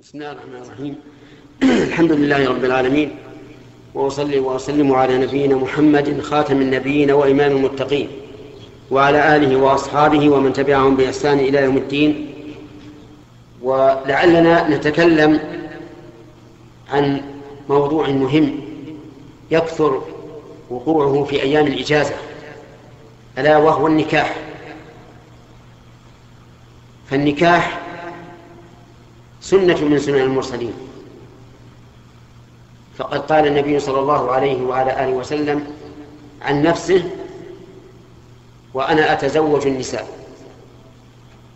بسم الله الرحمن الرحيم. الحمد لله رب العالمين وأصلي وأسلم على نبينا محمد خاتم النبيين وإمام المتقين وعلى آله وأصحابه ومن تبعهم بإحسان إلى يوم الدين. ولعلنا نتكلم عن موضوع مهم يكثر وقوعه في أيام الإجازة ألا وهو النكاح. فالنكاح سنة من سنن المرسلين. فقد قال النبي صلى الله عليه وعلى آله وسلم عن نفسه وأنا أتزوج النساء.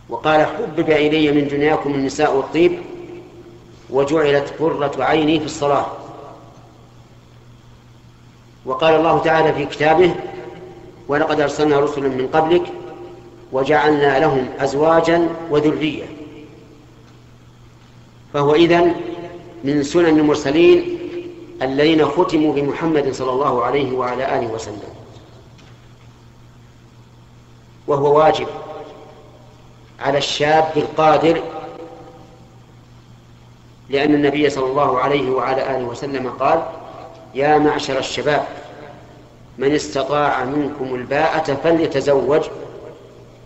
وقال حبب إلي من دنياكم النساء والطيب وجعلت قرة عيني في الصلاة. وقال الله تعالى في كتابه ولقد أرسلنا رسلا من قبلك وجعلنا لهم أزواجا وذرية. فهو إذن من سنن المرسلين الذين ختموا بمحمد صلى الله عليه وعلى آله وسلم. وهو واجب على الشاب القادر لأن النبي صلى الله عليه وعلى آله وسلم قال يا معشر الشباب من استطاع منكم الباءة فليتزوج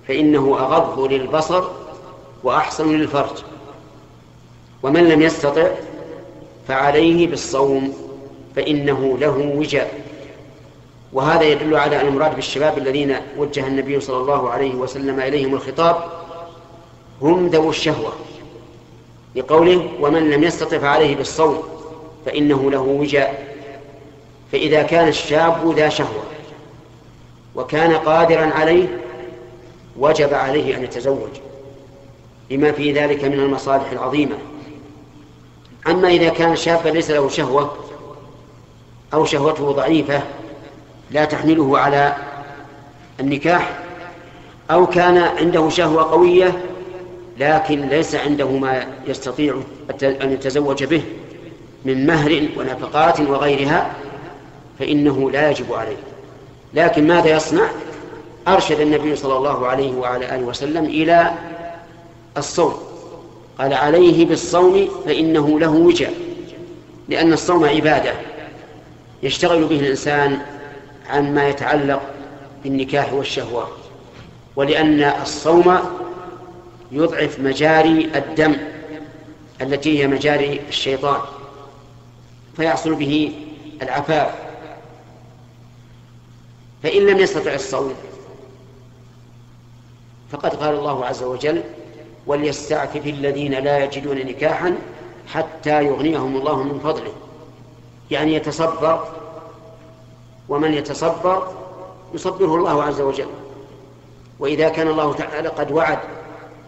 فإنه أغض للبصر وأحسن للفرج. ومن لم يستطع فعليه بالصوم فإنه له وجاء. وهذا يدل على أن المراد بالشباب الذين وجه النبي صلى الله عليه وسلم إليهم الخطاب هم ذو الشهوة. لقوله ومن لم يستطع فعليه بالصوم فإنه له وجاء. فإذا كان الشاب ذا شهوة وكان قادرا عليه وجب عليه أن يتزوج. لما في ذلك من المصالح العظيمة. أما إذا كان شابا ليس له شهوة أو شهوته ضعيفة لا تحمله على النكاح أو كان عنده شهوة قوية لكن ليس عنده ما يستطيع أن يتزوج به من مهر ونفقات وغيرها فإنه لا يجب عليه. لكن ماذا يصنع؟ أرشد النبي صلى الله عليه وعلى آله وسلم إلى الصوم. قال عليه بالصوم فإنه له وجاء لأن الصوم عبادة يشتغل به الإنسان عن ما يتعلق بالنكاح والشهوة ولأن الصوم يضعف مجاري الدم التي هي مجاري الشيطان فيحصل به العفاف. فإن لم يستطع الصوم فقد قال الله عز وجل وليستعفف الذين لا يجدون نكاحا حتى يغنيهم الله من فضله. يعني يتصبر ومن يتصبر يصبره الله عز وجل. وإذا كان الله تعالى قد وعد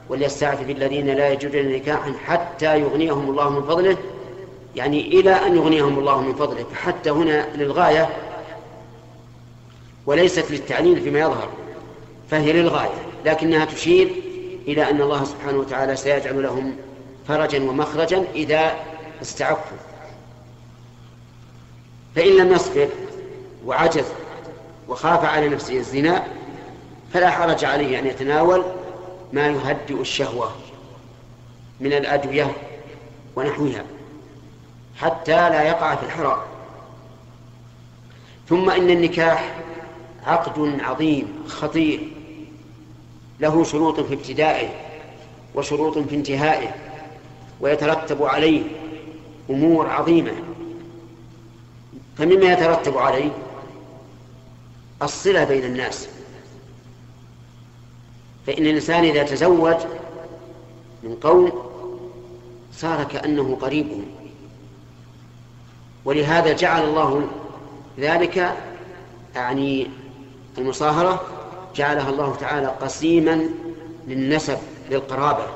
وليستعفف الذين لا يجدون نكاحا حتى يغنيهم الله من فضله يعني إلى أن يغنيهم الله من فضله. فحتى هنا للغاية وليست للتعليل فيما يظهر فهي للغاية لكنها تشير إلى أن الله سبحانه وتعالى سيجعل لهم فرجا ومخرجا إذا استعفوا. فإن لم يصبر وعجز وخاف على نفسه الزنا فلا حرج عليه أن يتناول ما يهدئ الشهوة من الأدوية ونحوها حتى لا يقع في الحرام. ثم إن النكاح عقد عظيم خطير له شروط في ابتدائه وشروط في انتهائه ويترتب عليه أمور عظيمة. فمما يترتب عليه الصلة بين الناس. فإن الإنسان إذا تزوج من قوم صار كأنه قريبهم ولهذا جعل الله ذلك يعني المصاهرة جعلها الله تعالى قسيما للنسب للقرابة.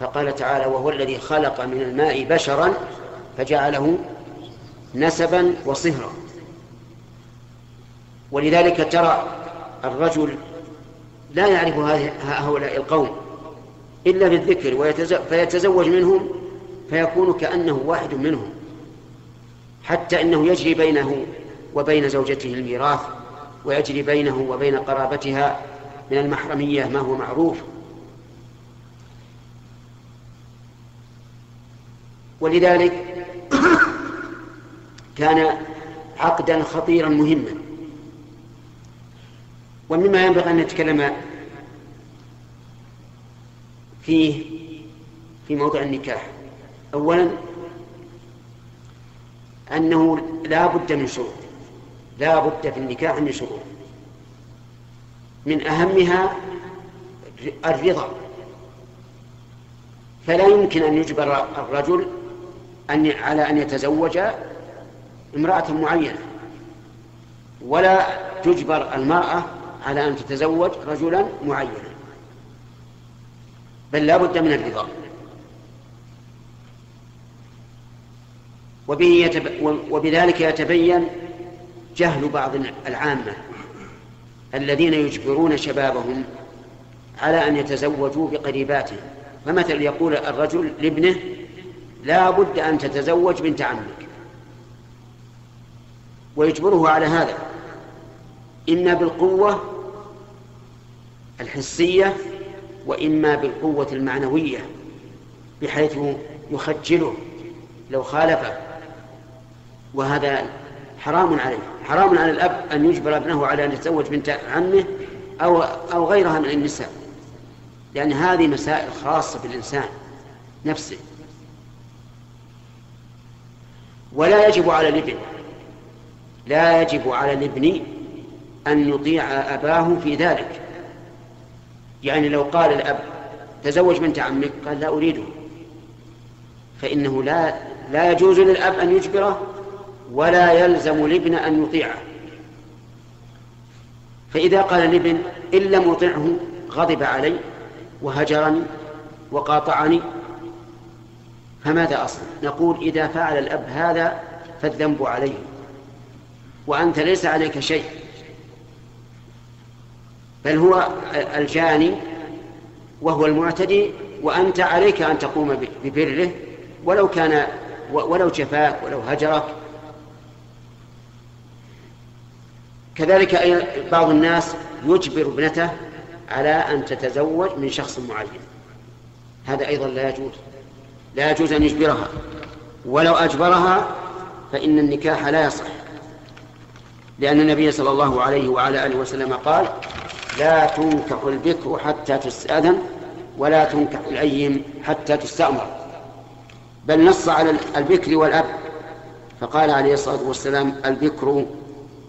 فقال تعالى وهو الذي خلق من الماء بشرا فجعله نسبا وصهرا. ولذلك ترى الرجل لا يعرف هؤلاء القوم إلا بالذكر فيتزوج منهم فيكون كأنه واحد منهم حتى إنه يجري بينه وبين زوجته الميراث ويجري بينه وبين قرابتها من المحرمية ما هو معروف. ولذلك كان عقدا خطيرا مهما. ومما ينبغي أن نتكلم فيه في موضع النكاح. أولا أنه لا بد من شروط. لا بد في النكاح من شروط. من أهمها الرضا. فلا يمكن أن يجبر الرجل أن على أن يتزوج امرأة معينة. ولا تجبر المرأة على أن تتزوج رجلا معينا. بل لا بد من الرضا. وبه يتب... وبذلك يتبين جهل بعض العامة الذين يجبرون شبابهم على أن يتزوجوا بقريباتهم. فمثلا يقول الرجل لابنه لا بد أن تتزوج بنت عمك. ويجبره على هذا. إما بالقوة الحسية وإما بالقوة المعنوية بحيث يخجله لو خالفه. وهذا حرام عليه. حرام على الأب أن يجبر ابنه على أن يتزوج بنت عمه أو أو غيرها من النساء. لأن هذه مسائل خاصة بالإنسان نفسه. ولا يجب على الابن لا يجب على الابن أن يطيع أباه في ذلك. يعني لو قال الأب تزوج بنت عمك قال لا أريده. فإنه لا لا يجوز للأب أن يجبره ولا يلزم الابن أن يطيعه. فإذا قال الابن إن لم أطعه غضب علي وهجرني وقاطعني فماذا أصل نقول إذا فعل الأب هذا فالذنب عليه وأنت ليس عليك شيء. بل هو الجاني وهو المعتدي وأنت عليك أن تقوم ببره ولو كان ولو جفاك ولو هجرك كذلك بعض الناس يجبر ابنته على أن تتزوج من شخص معين. هذا أيضا لا يجوز. لا يجوز أن يجبرها. ولو أجبرها فإن النكاح لا يصح. لأن النبي صلى الله عليه وعلى آله وسلم قال لا تنكح البكر حتى تستأذن ولا تنكح الأيم حتى تستأمر. بل نص على البكر والأب. فقال عليه الصلاة والسلام البكر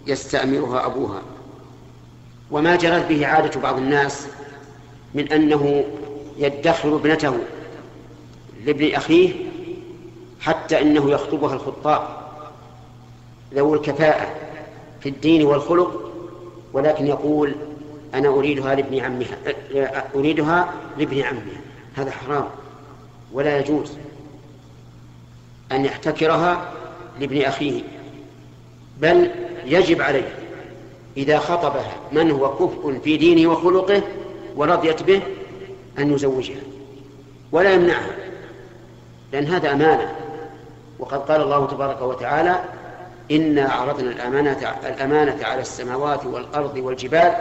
يستأمرها أبوها. وما جرت به عادة بعض الناس من أنه يدخر ابنته لابن أخيه حتى إنه يخطبها الخطاب. ذو الكفاءة في الدين والخلق ولكن يقول أنا أريدها لابن عمها أريدها لابن عمها. هذا حرام ولا يجوز أن يحتكرها لابن أخيه. بل يجب عليه إذا خطبها من هو كفء في دينه وخلقه ورضيت به أن يزوجها ولا يمنعها لأن هذا أمانة. وقد قال الله تبارك وتعالى إنا عرضنا الأمانة, الأمانة على السماوات والأرض والجبال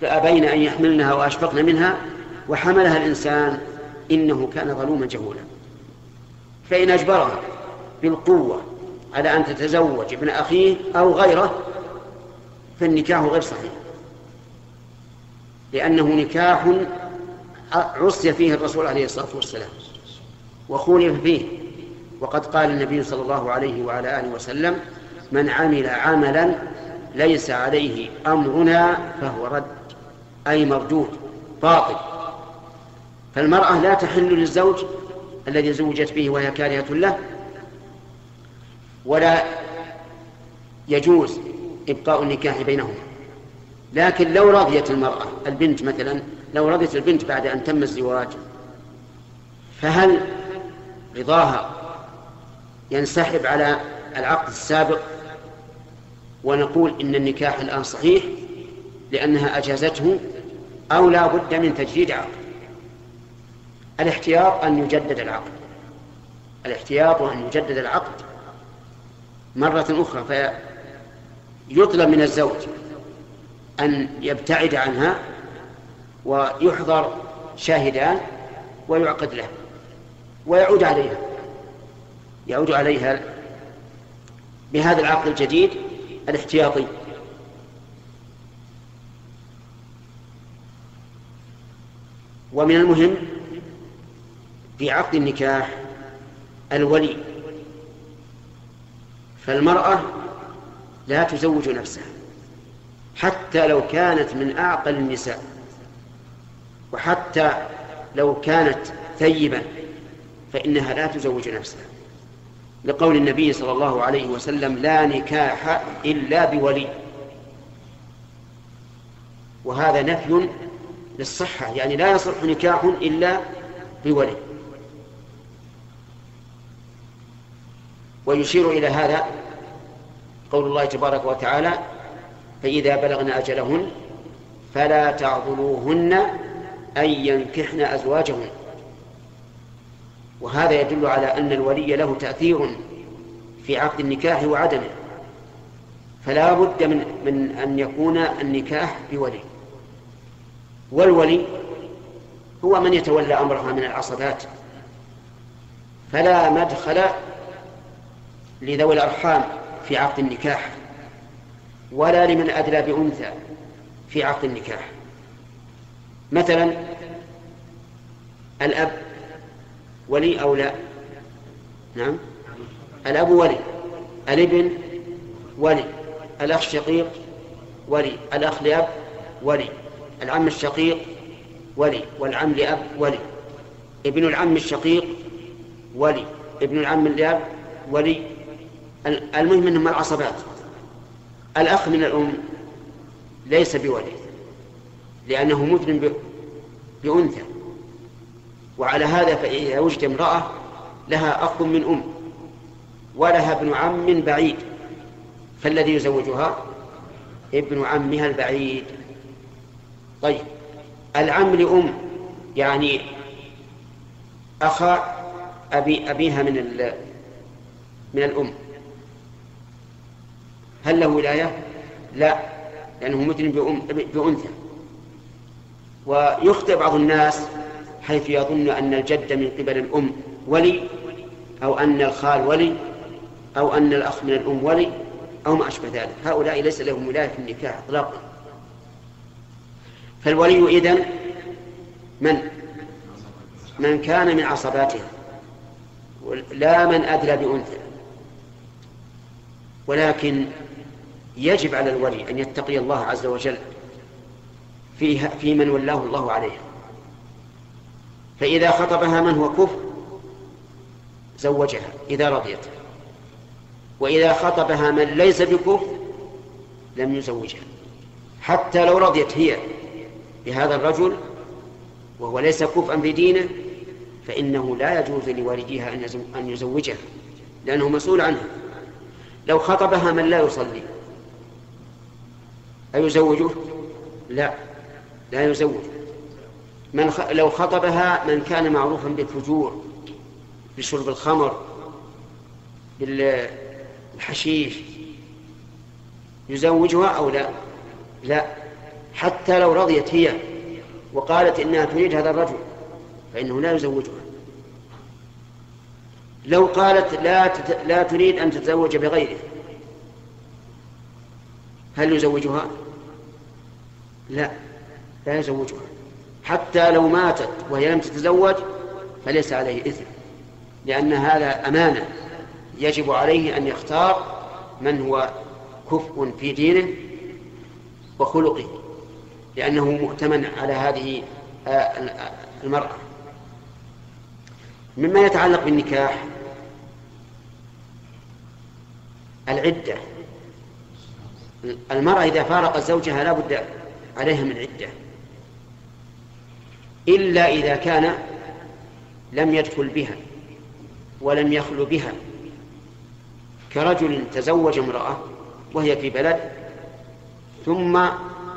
فأبين أن يحملنها وأشفقن منها وحملها الإنسان إنه كان ظلوما جهولا. فإن أجبرها بالقوة على أن تتزوج ابن أخيه أو غيره فالنكاح غير صحيح. لأنه نكاح عصي فيه الرسول عليه الصلاة والسلام وخولف فيه. وقد قال النبي صلى الله عليه وعلى آله وسلم من عمل عملا ليس عليه أمرنا فهو رد أي مردود باطل. فالمرأة لا تحل للزوج الذي زوجت به وهي كارهة له ولا يجوز إبقاء النكاح بينهما. لكن لو رضيت المرأة البنت مثلا لو رضيت البنت بعد أن تم الزواج فهل رضاها ينسحب على العقد السابق ونقول إن النكاح الآن صحيح لأنها أجازته أو لا بد من تجديد عقد؟ الاحتياط أن يجدد العقد. الاحتياط أن يجدد العقد مرة أخرى فيطلب من الزوج أن يبتعد عنها ويحضر شاهدان ويعقد له ويعود عليها. يعود عليها بهذا العقد الجديد الاحتياطي. ومن المهم في عقد النكاح الولي. فالمرأة لا تزوج نفسها حتى لو كانت من أعقل النساء وحتى لو كانت ثيبا فإنها لا تزوج نفسها. لقول النبي صلى الله عليه وسلم لا نكاح إلا بولي. وهذا نفي للصحة يعني لا يصح نكاح إلا بولي. ويشير إلى هذا قول الله تبارك وتعالى فإذا بلغن أجلهن فلا تعضلوهن أن ينكحن أزواجهن. وهذا يدل على أن الولي له تأثير في عقد النكاح وعدمه. فلا بد من من أن يكون النكاح بولي. والولي هو من يتولى أمرها من العصبات. فلا مدخل لذوي الأرحام في عقد النكاح ولا لمن أدلى بأنثى في عقد النكاح. مثلا الأب ولي أو لا؟ نعم. الأب ولي الابن ولي الأخ الشقيق ولي الأخ لأب ولي العم الشقيق ولي والعم لأب ولي ابن العم الشقيق ولي ابن العم لأب ولي المهم أنهم العصبات الأخ من الأم ليس بولي لأنه مثل بأنثى. وعلى هذا فإذا وجد امرأة لها أخ من أم ولها ابن عم بعيد. فالذي يزوجها ابن عمها البعيد. طيب العم لأم يعني أخا أبي أبيها من من الأم. هل له ولاية؟ لا لأنه مثل بأم بأنثى. ويخطئ بعض الناس حيث يظن أن الجد من قبل الأم ولي أو أن الخال ولي أو أن الأخ من الأم ولي أو ما أشبه ذلك. هؤلاء ليس لهم ولاية في النكاح إطلاقا. فالولي إذن من؟ من كان من عصباتها. لا من أدلى بأنثى. ولكن يجب على الولي أن يتقي الله عز وجل في, في من ولاه الله عليه. فإذا خطبها من هو كفر زوجها إذا رضيت. وإذا خطبها من ليس بكفر لم يزوجها. حتى لو رضيت هي بهذا الرجل وهو ليس كفءا بدينه فإنه لا يجوز لوالديها أن يزوجها لأنه مسؤول عنها. لو خطبها من لا يصلي. أيزوجه؟ لا لا يزوج. من خ... لو خطبها من كان معروفا بالفجور بشرب الخمر بالحشيش يزوجها أو لا؟ لا حتى لو رضيت هي وقالت إنها تريد هذا الرجل فإنه لا يزوجها. لو قالت لا تت... لا تريد أن تتزوج بغيره هل يزوجها؟ لا لا يزوجها حتى لو ماتت وهي لم تتزوج فليس عليه إثم لأن هذا أمانة يجب عليه أن يختار من هو كفء في دينه وخلقه لأنه مؤتمن على هذه المرأة مما يتعلق بالنكاح العدة. المرأة إذا فارقت زوجها لا بد عليها من عدة. إلا إذا كان لم يدخل بها ولم يخل بها. كرجل تزوج امرأة وهي في بلد ثم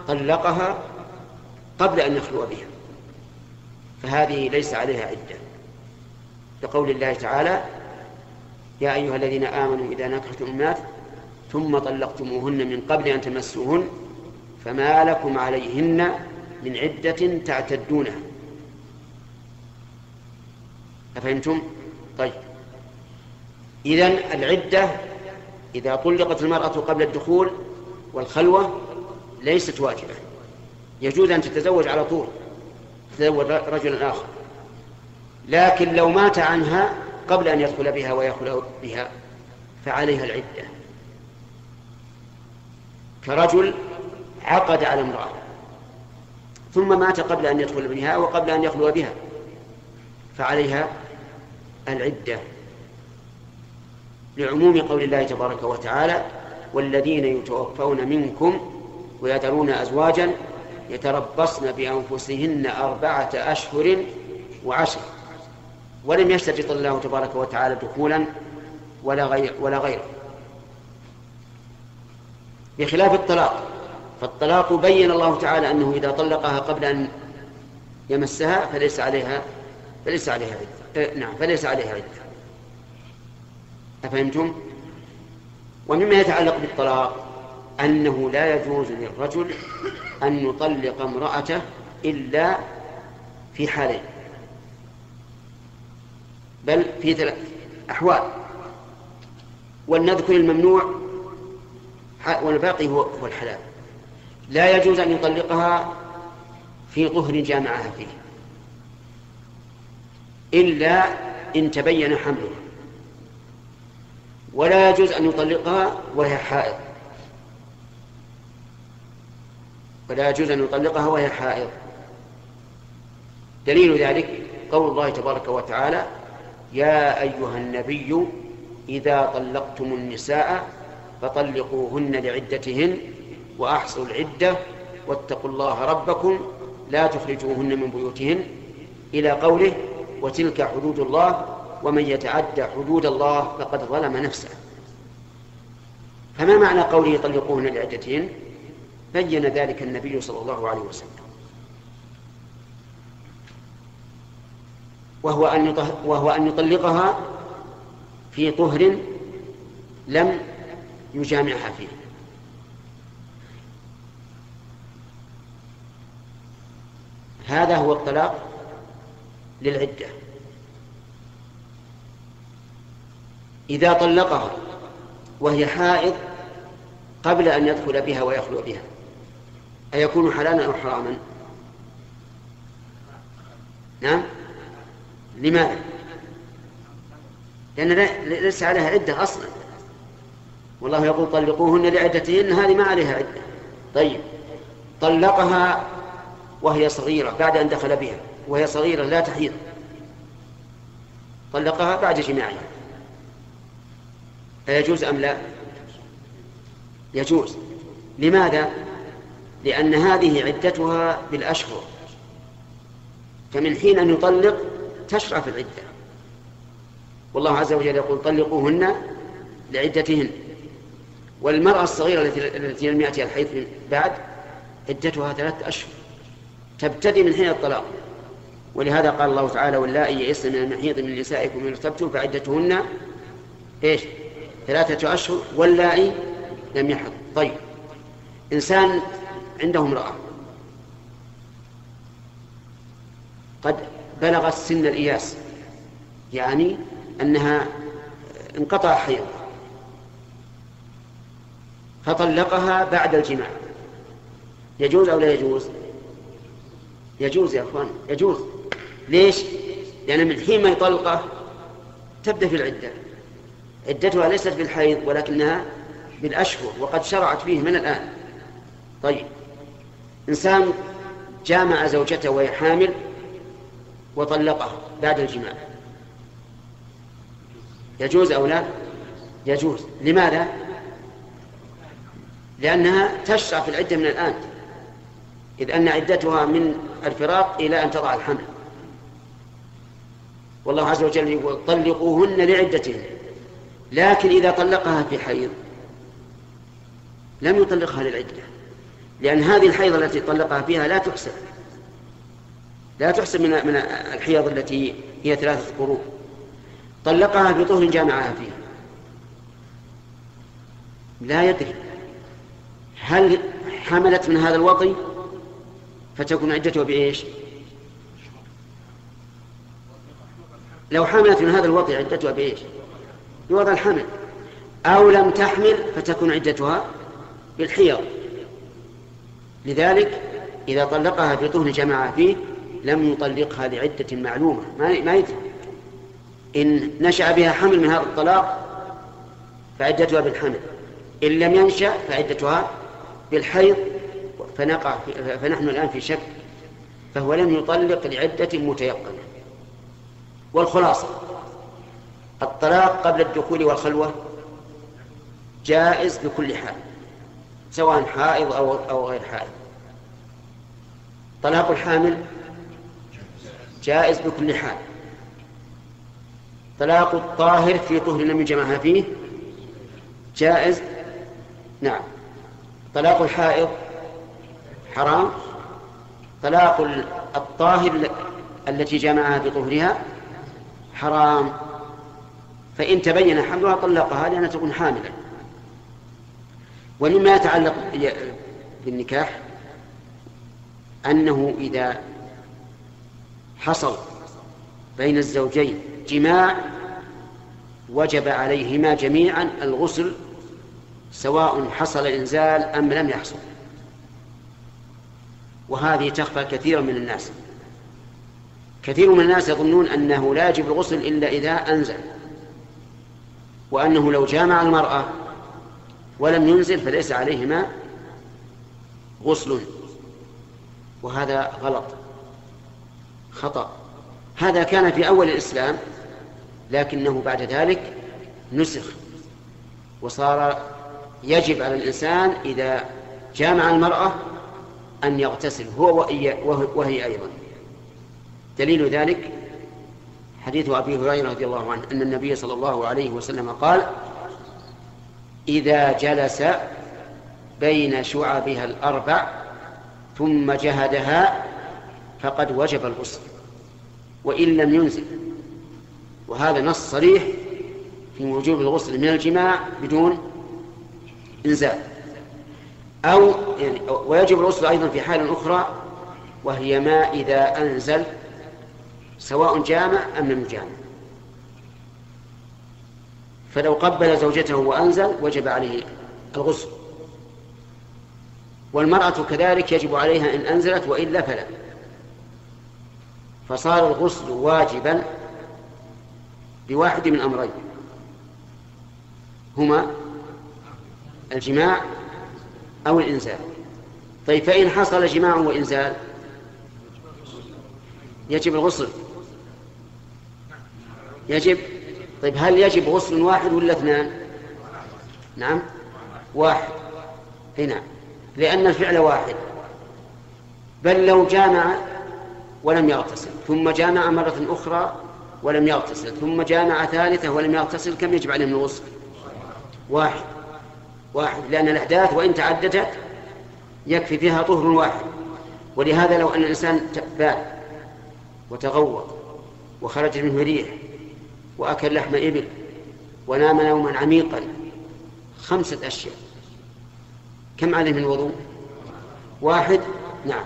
طلقها قبل أن يخلو بها. فهذه ليس عليها عدة. لقول الله تعالى يا أيها الذين آمنوا إذا نكحتم الناس ثم طلقتموهن من قبل أن تمسوهن فما لكم عليهن من عدة تعتدونها. أفهمتم؟ طيب. إذن العدة إذا طلقت المرأة قبل الدخول والخلوة ليست واجبة. يجوز أن تتزوج على طول تتزوج رجلا آخر. لكن لو مات عنها قبل أن يدخل بها ويخلو بها فعليها العدة. كرجل عقد على امرأة ثم مات قبل أن يدخل بها وقبل أن يخلو بها فعليها العدة. لعموم قول الله تبارك وتعالى والذين يتوفون منكم ويذرون أزواجا يتربصن بأنفسهن أربعة أشهر وعشر. ولم يشترط الله تبارك وتعالى دخولا ولا غير ولا غيره. بخلاف الطلاق فالطلاق بين الله تعالى أنه إذا طلقها قبل أن يمسها فليس عليها فليس عليها عدة. نعم فليس عليها عدة. أفهمتم؟ ومما يتعلق بالطلاق أنه لا يجوز للرجل أن يطلق امرأته إلا في حالين. بل في ثلاث أحوال. ولنذكر الممنوع والباقي هو الحلال. لا يجوز أن يطلقها في طهر جامعها فيه. إلا إن تبين حملها. ولا يجوز أن يطلقها وهي حائض. ولا يجوز أن يطلقها وهي حائض. دليل ذلك قول الله تبارك وتعالى يا أيها النبي إذا طلقتم النساء فطلقوهن لعدتهن وأحصوا العدة واتقوا الله ربكم لا تخرجوهن من بيوتهن إلى قوله وتلك حدود الله ومن يتعدى حدود الله فقد ظلم نفسه. فما معنى قوله طلقوهن لعدتهن؟ بين ذلك النبي صلى الله عليه وسلم. وهو أن وهو أن يطلقها في طهر لم يجامعها فيه. هذا هو الطلاق للعدة. إذا طلقها وهي حائض قبل أن يدخل بها ويخلو بها أيكون حلالا أو حراما؟ نعم؟ لماذا؟ لأن ليس عليها عدة أصلا. والله يقول طلقوهن لعدتهن هذه ما عليها عدة. طيب طلقها وهي صغيرة بعد أن دخل بها وهي صغيرة لا تحيض. طلقها بعد جماعها. فيجوز أم لا؟ يجوز. لماذا؟ لأن هذه عدتها بالأشهر. فمن حين أن يطلق تشرع في العدة. والله عز وجل يقول طلقوهن لعدتهن. والمرأة الصغيرة التي لم يأتيها الحيض بعد عدتها ثلاثة أشهر. تبتدي من حين الطلاق. ولهذا قال الله تعالى واللائي يئسن من المحيض من نسائكم من ارتبتم فعدتهن إيش؟ ثلاثة أشهر واللائي لم يحض. طيب. إنسان عنده امرأة. قد بلغت سن الإياس يعني أنها انقطع حيض. فطلقها بعد الجماع. يجوز أو لا يجوز؟ يجوز يا أخوان يجوز. ليش؟ لأن من حين ما يطلقه تبدأ في العدة. عدتها ليست بالحيض ولكنها بالأشهر وقد شرعت فيه من الآن. طيب. إنسان جامع زوجته وهي حامل وطلقها بعد الجماع. يجوز أو لا؟ يجوز. لماذا؟ لأنها تشرع في العدة من الآن إذ أن عدتها من الفراق إلى أن تضع الحمل. والله عز وجل يقول طلقوهن لعدتهن لكن إذا طلقها في حيض لم يطلقها للعدة لأن هذه الحيضة التي طلقها فيها لا تحسب لا تحسب من من الحيض التي هي ثلاثة قروء طلقها في طهر جامعها فيه لا يدري. هل حملت من هذا الوطي فتكون عدتها بإيش؟ لو حملت من هذا الوطي عدتها بإيش؟ بوضع الحمل. أو لم تحمل فتكون عدتها بالحيض. لذلك إذا طلقها في طهر جماعة فيه لم يطلقها لعدة معلومة. ما ما إن نشأ بها حمل من هذا الطلاق فعدتها بالحمل. إن لم ينشأ فعدتها بالحيض. فنقع فنحن الآن في شك. فهو لم يطلق لعدة متيقنة. والخلاصة. الطلاق قبل الدخول والخلوة جائز بكل حال سواء حائض أو أو غير حائض. طلاق الحامل جائز بكل حال. طلاق الطاهر في طهر لم يجمعها فيه؟ جائز؟ نعم. طلاق الحائض حرام؟ طلاق الطاهر التي جمعها في طهرها حرام. فإن تبين حملها طلقها لأنها تكون حاملا. ومما يتعلق بالنكاح أنه إذا حصل بين الزوجين جماع وجب عليهما جميعا الغسل سواء حصل الإنزال أم لم يحصل. وهذه تخفى كثيرا من الناس. كثير من الناس يظنون أنه لا يجب الغسل إلا إذا أنزل وأنه لو جامع المرأة ولم ينزل فليس عليهما غسل. وهذا غلط. خطأ. هذا كان في أول الإسلام لكنه بعد ذلك نسخ وصار يجب على الإنسان إذا جامع المرأة أن يغتسل هو وهي أيضا. دليل ذلك حديث أبي هريرة رضي الله عنه أن النبي صلى الله عليه وسلم قال إذا جلس بين شعبها الأربع ثم جهدها فقد وجب الغسل. وإن لم ينزل. وهذا نص صريح في وجوب الغسل من الجماع بدون إنزال. أو يعني ويجب الغسل أيضا في حال أخرى وهي ما إذا أنزل سواء جامع أم لم يجامع. فلو قبل زوجته وأنزل وجب عليه الغسل. والمرأة كذلك يجب عليها إن أنزلت وإلا فلا فصار الغسل واجبا بواحد من أمرين. هما الجماع أو الإنزال. طيب فإن حصل جماع وإنزال يجب الغسل. يجب؟ طيب هل يجب غسل واحد ولا اثنان؟ نعم واحد. هنا نعم. لأن الفعل واحد. بل لو جامع ولم يغتسل ثم جامع مرة أخرى ولم يغتسل ثم جامع ثالثة ولم يغتسل كم يجب عليه من الغسل واحد. واحد. لأن الأحداث وإن تعددت يكفي فيها طهر واحد. ولهذا لو أن الإنسان بال وتغوط وخرج منه ريح وأكل لحم إبل ونام نوما عميقا خمسة أشياء. كم عليه من وضوء؟ واحد؟ نعم.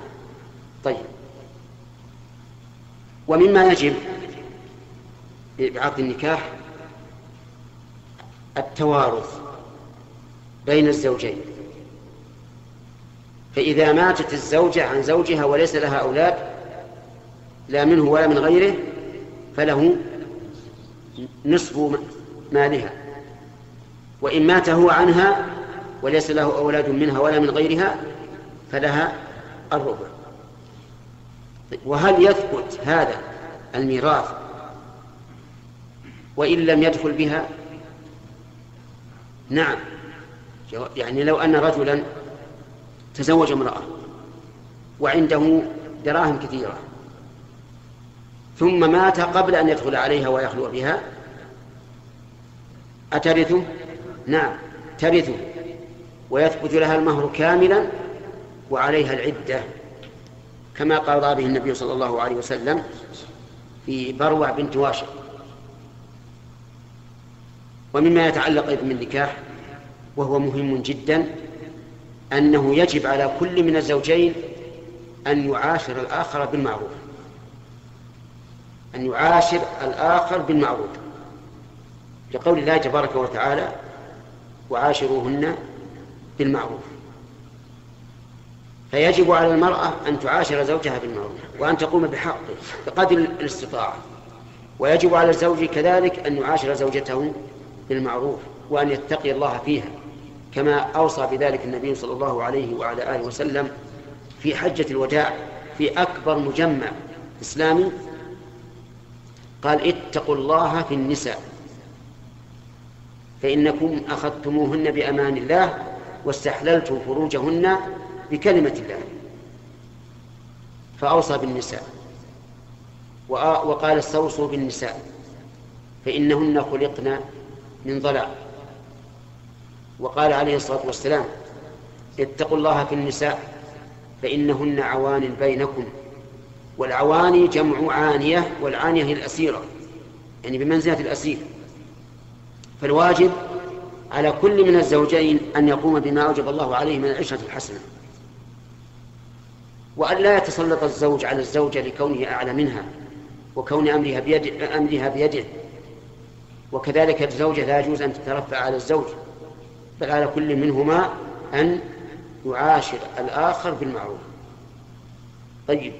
طيب. ومما يجب بعقد النكاح التوارث بين الزوجين. فإذا ماتت الزوجة عن زوجها وليس لها أولاد لا منه ولا من غيره فله نصف مالها. وإن مات هو عنها وليس له أولاد منها ولا من غيرها فلها الربع. وهل يثبت هذا الميراث وإن لم يدخل بها؟ نعم. يعني لو أن رجلا تزوج امرأة وعنده دراهم كثيرة ثم مات قبل أن يدخل عليها ويخلو بها أترثه؟ نعم ترثه ويثبت لها المهر كاملا وعليها العدة. كما قضى به النبي صلى الله عليه وسلم في بروع بنت واشق. ومما يتعلق أيضا بالنكاح وهو مهم جدا أنه يجب على كل من الزوجين أن يعاشر الآخر بالمعروف. أن يعاشر الآخر بالمعروف. لقول الله تبارك وتعالى وعاشروهن بالمعروف. فيجب على المرأة أن تعاشر زوجها بالمعروف وأن تقوم بحقه بقدر الاستطاعة. ويجب على الزوج كذلك أن يعاشر زوجته بالمعروف وأن يتقي الله فيها كما أوصى بذلك النبي صلى الله عليه وعلى آله وسلم في حجة الوداع في أكبر مجمع إسلامي. قال اتقوا الله في النساء فإنكم أخذتموهن بأمان الله واستحللتم فروجهن بكلمة الله. فأوصى بالنساء. وقال استوصوا بالنساء. فإنهن خلقن من ضلع. وقال عليه الصلاة والسلام اتقوا الله في النساء فإنهن عوان بينكم. والعواني جمع عانية والعانية هي الأسيرة. يعني بمنزلة الأسير. فالواجب على كل من الزوجين أن يقوم بما أوجب الله عليه من العشرة الحسنة. وأن لا يتسلط الزوج على الزوجة لكونه أعلى منها وكون أمرها بيد أمرها بيده. وكذلك الزوجة لا يجوز أن تترفع على الزوج بل على كل منهما أن يعاشر الآخر بالمعروف. طيب.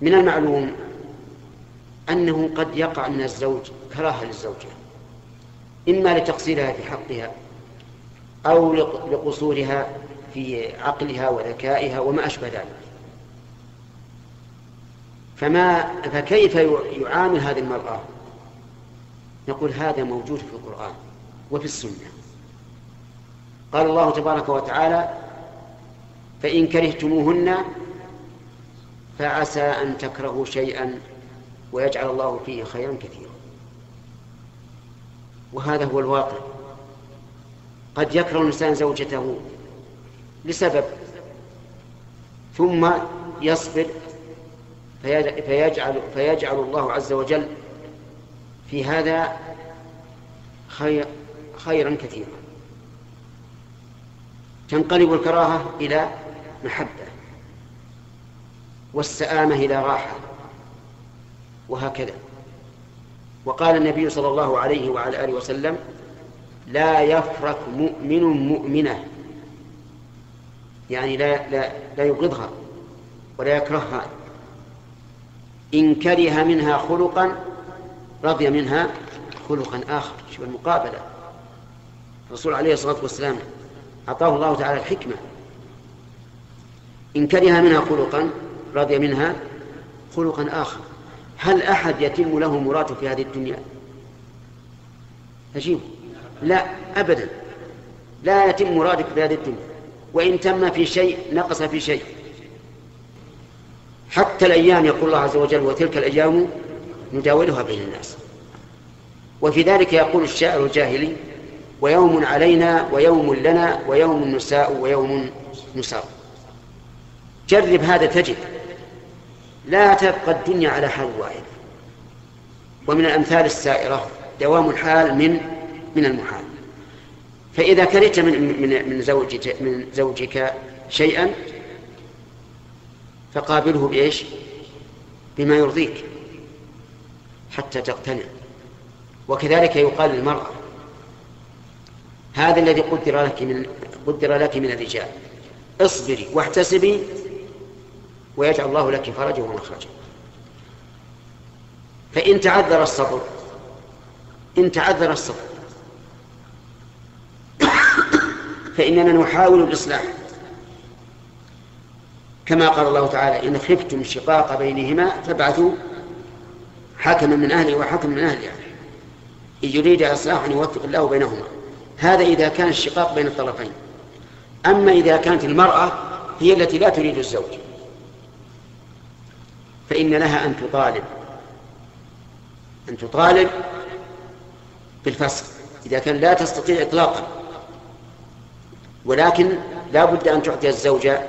من المعلوم أنه قد يقع من الزوج كراهة للزوجة إما لتقصيرها في حقها أو لقصورها في عقلها وذكائها وما أشبه ذلك. فما فكيف يعامل هذه المرأة؟ نقول هذا موجود في القرآن وفي السنة. قال الله تبارك وتعالى فإن كرهتموهن فعسى أن تكرهوا شيئا ويجعل الله فيه خيرا كثيرا. وهذا هو الواقع. قد يكره الإنسان زوجته لسبب. ثم يصبر فيجعل, فيجعل الله عز وجل في هذا خير خيرا كثيرا. تنقلب الكراهة إلى محبة والسآمة إلى راحة وهكذا. وقال النبي صلى الله عليه وعلى آله وسلم لا يفرق مؤمن مؤمنة يعني لا, لا, لا يبغضها ولا يكرهها. إن كره منها خلقا رضي منها خلقا آخر. شوف المقابلة. الرسول عليه الصلاة والسلام أعطاه الله تعالى الحكمة. إن كره منها خلقا رضي منها خلقا آخر. هل أحد يتم له مراده في هذه الدنيا؟ عجيب لا أبدا. لا يتم مرادك في هذه الدنيا. وإن تم في شيء نقص في شيء. حتى الأيام يقول الله عز وجل وتلك الأيام نداولها بين الناس. وفي ذلك يقول الشاعر الجاهلي ويوم علينا ويوم لنا ويوم نساء ويوم نساء. جرب هذا تجد. لا تبقى الدنيا على حال واحد. ومن الأمثال السائرة دوام الحال من من المحال. فإذا كرهت من من من زوجك من زوجك شيئا فقابله بإيش؟ بما يرضيك حتى تقتنع وكذلك يقال للمرأة هذا الذي قدر لك من قدر لك من الرجال اصبري واحتسبي ويجعل الله لك فرجا ومخرجا فإن تعذر الصبر إن تعذر الصبر فإننا نحاول الإصلاح. كما قال الله تعالى إن خفتم شقاق بينهما فابعثوا حكما من أهله وحكما من أهلها إن يريد إصلاحا يوفق الله بينهما. هذا إذا كان الشقاق بين الطرفين. أما إذا كانت المرأة هي التي لا تريد الزوج. فإن لها أن تطالب. أن تطالب بالفسخ. إذا كان لا تستطيع إطلاقا. ولكن لا بد أن تعطي الزوجة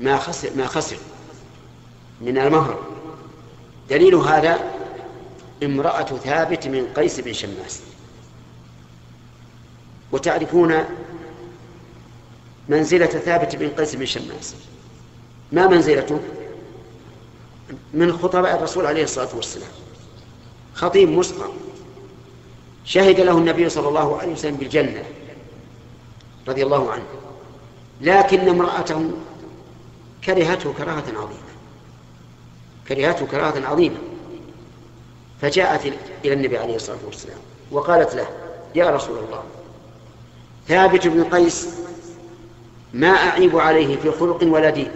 ما خسر ما خسر من المهر. دليل هذا امرأة ثابت من قيس بن شماس. وتعرفون منزلة ثابت بن قيس بن شماس. ما منزلته؟ من خطباء الرسول عليه الصلاة والسلام. خطيب مسقط شهد له النبي صلى الله عليه وسلم بالجنة. رضي الله عنه. لكن امرأته كرهته كراهة عظيمة. كرهته كراهة عظيمة. فجاءت إلى النبي عليه الصلاة والسلام وقالت له يا رسول الله ثابت بن قيس ما أعيب عليه في خلق ولا دين.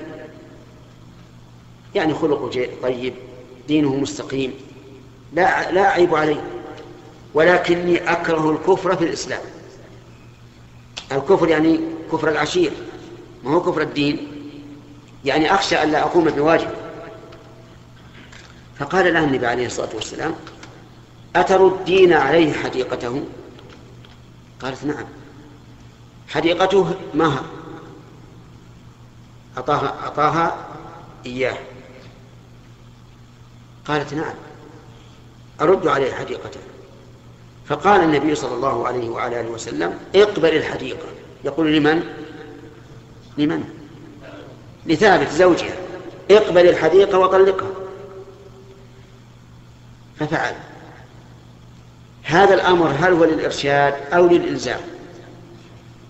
يعني خلقه طيب دينه مستقيم. لا لا أعيب عليه. ولكني أكره الكفر في الإسلام. الكفر يعني كفر العشير ما هو كفر الدين. يعني أخشى أن لا أقوم بواجب. فقال لها النبي عليه الصلاة والسلام أتردين عليه حديقته؟ قالت نعم. حديقته مهر أعطاها أعطاها إياه. قالت نعم. أرد عليه حديقته. فقال النبي صلى الله عليه وعلى آله وسلم اقبل الحديقة. يقول لمن؟ لمن؟ لثابت زوجها. اقبل الحديقة وطلقها. ففعل. هذا الأمر هل هو للإرشاد أو للإلزام؟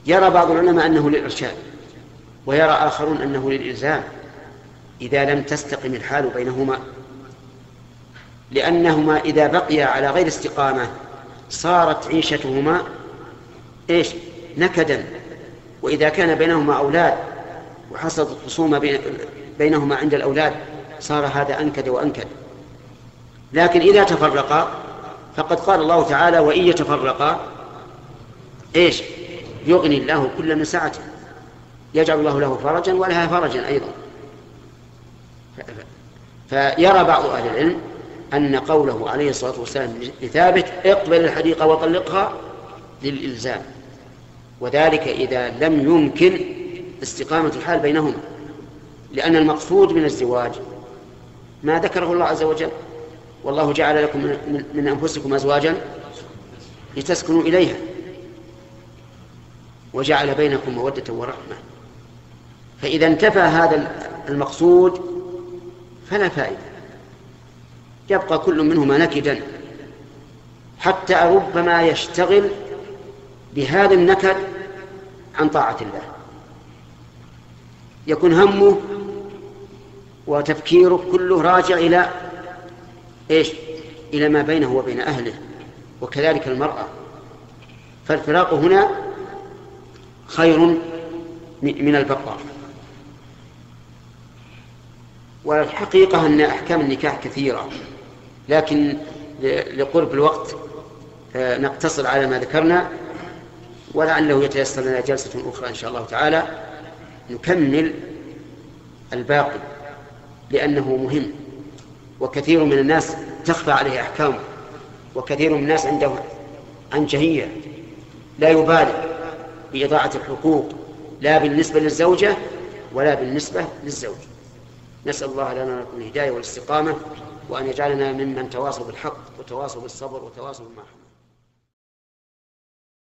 يرى بعض العلماء أنه للإرشاد ويرى آخرون أنه للإلزام إذا لم تستقم الحال بينهما لأنهما إذا بقيا على غير استقامة صارت عيشتهما إيش؟ نكدا. وإذا كان بينهما أولاد وحصلت الخصومة بينهما عند الأولاد صار هذا أنكد وأنكد. لكن إذا تفرقا فقد قال الله تعالى وإن يتفرقا إيش؟ يغني الله كل من سعته يجعل الله له فرجا ولها فرجا أيضا. فيرى بعض أهل العلم أن قوله عليه الصلاة والسلام لثابت اقبل الحديقة وطلقها للإلزام. وذلك إذا لم يمكن استقامة الحال بينهما. لأن المقصود من الزواج ما ذكره الله عز وجل. والله جعل لكم من أنفسكم أزواجا لتسكنوا إليها. وجعل بينكم مودة ورحمة. فإذا انتفى هذا المقصود فلا فائدة. يبقى كل منهما نكدا. حتى ربما يشتغل بهذا النكد عن طاعة الله. يكون همه وتفكيره كله راجع إلى إيش؟ إلى ما بينه وبين أهله. وكذلك المرأة. فالفراق هنا خير من البقاء. والحقيقة أن أحكام النكاح كثيرة. لكن لقرب الوقت نقتصر على ما ذكرنا ولعله يتيسر لنا جلسة أخرى إن شاء الله تعالى نكمل الباقي لأنه مهم وكثير من الناس تخفى عليه أحكامه وكثير من الناس عنده عنجهية لا يبالغ بإضاعة الحقوق لا بالنسبة للزوجة ولا بالنسبة للزوج. نسأل الله لنا الهداية والاستقامة. وأن يجعلنا ممن تواصوا بالحق وتواصوا بالصبر وتواصوا بالمرحمة.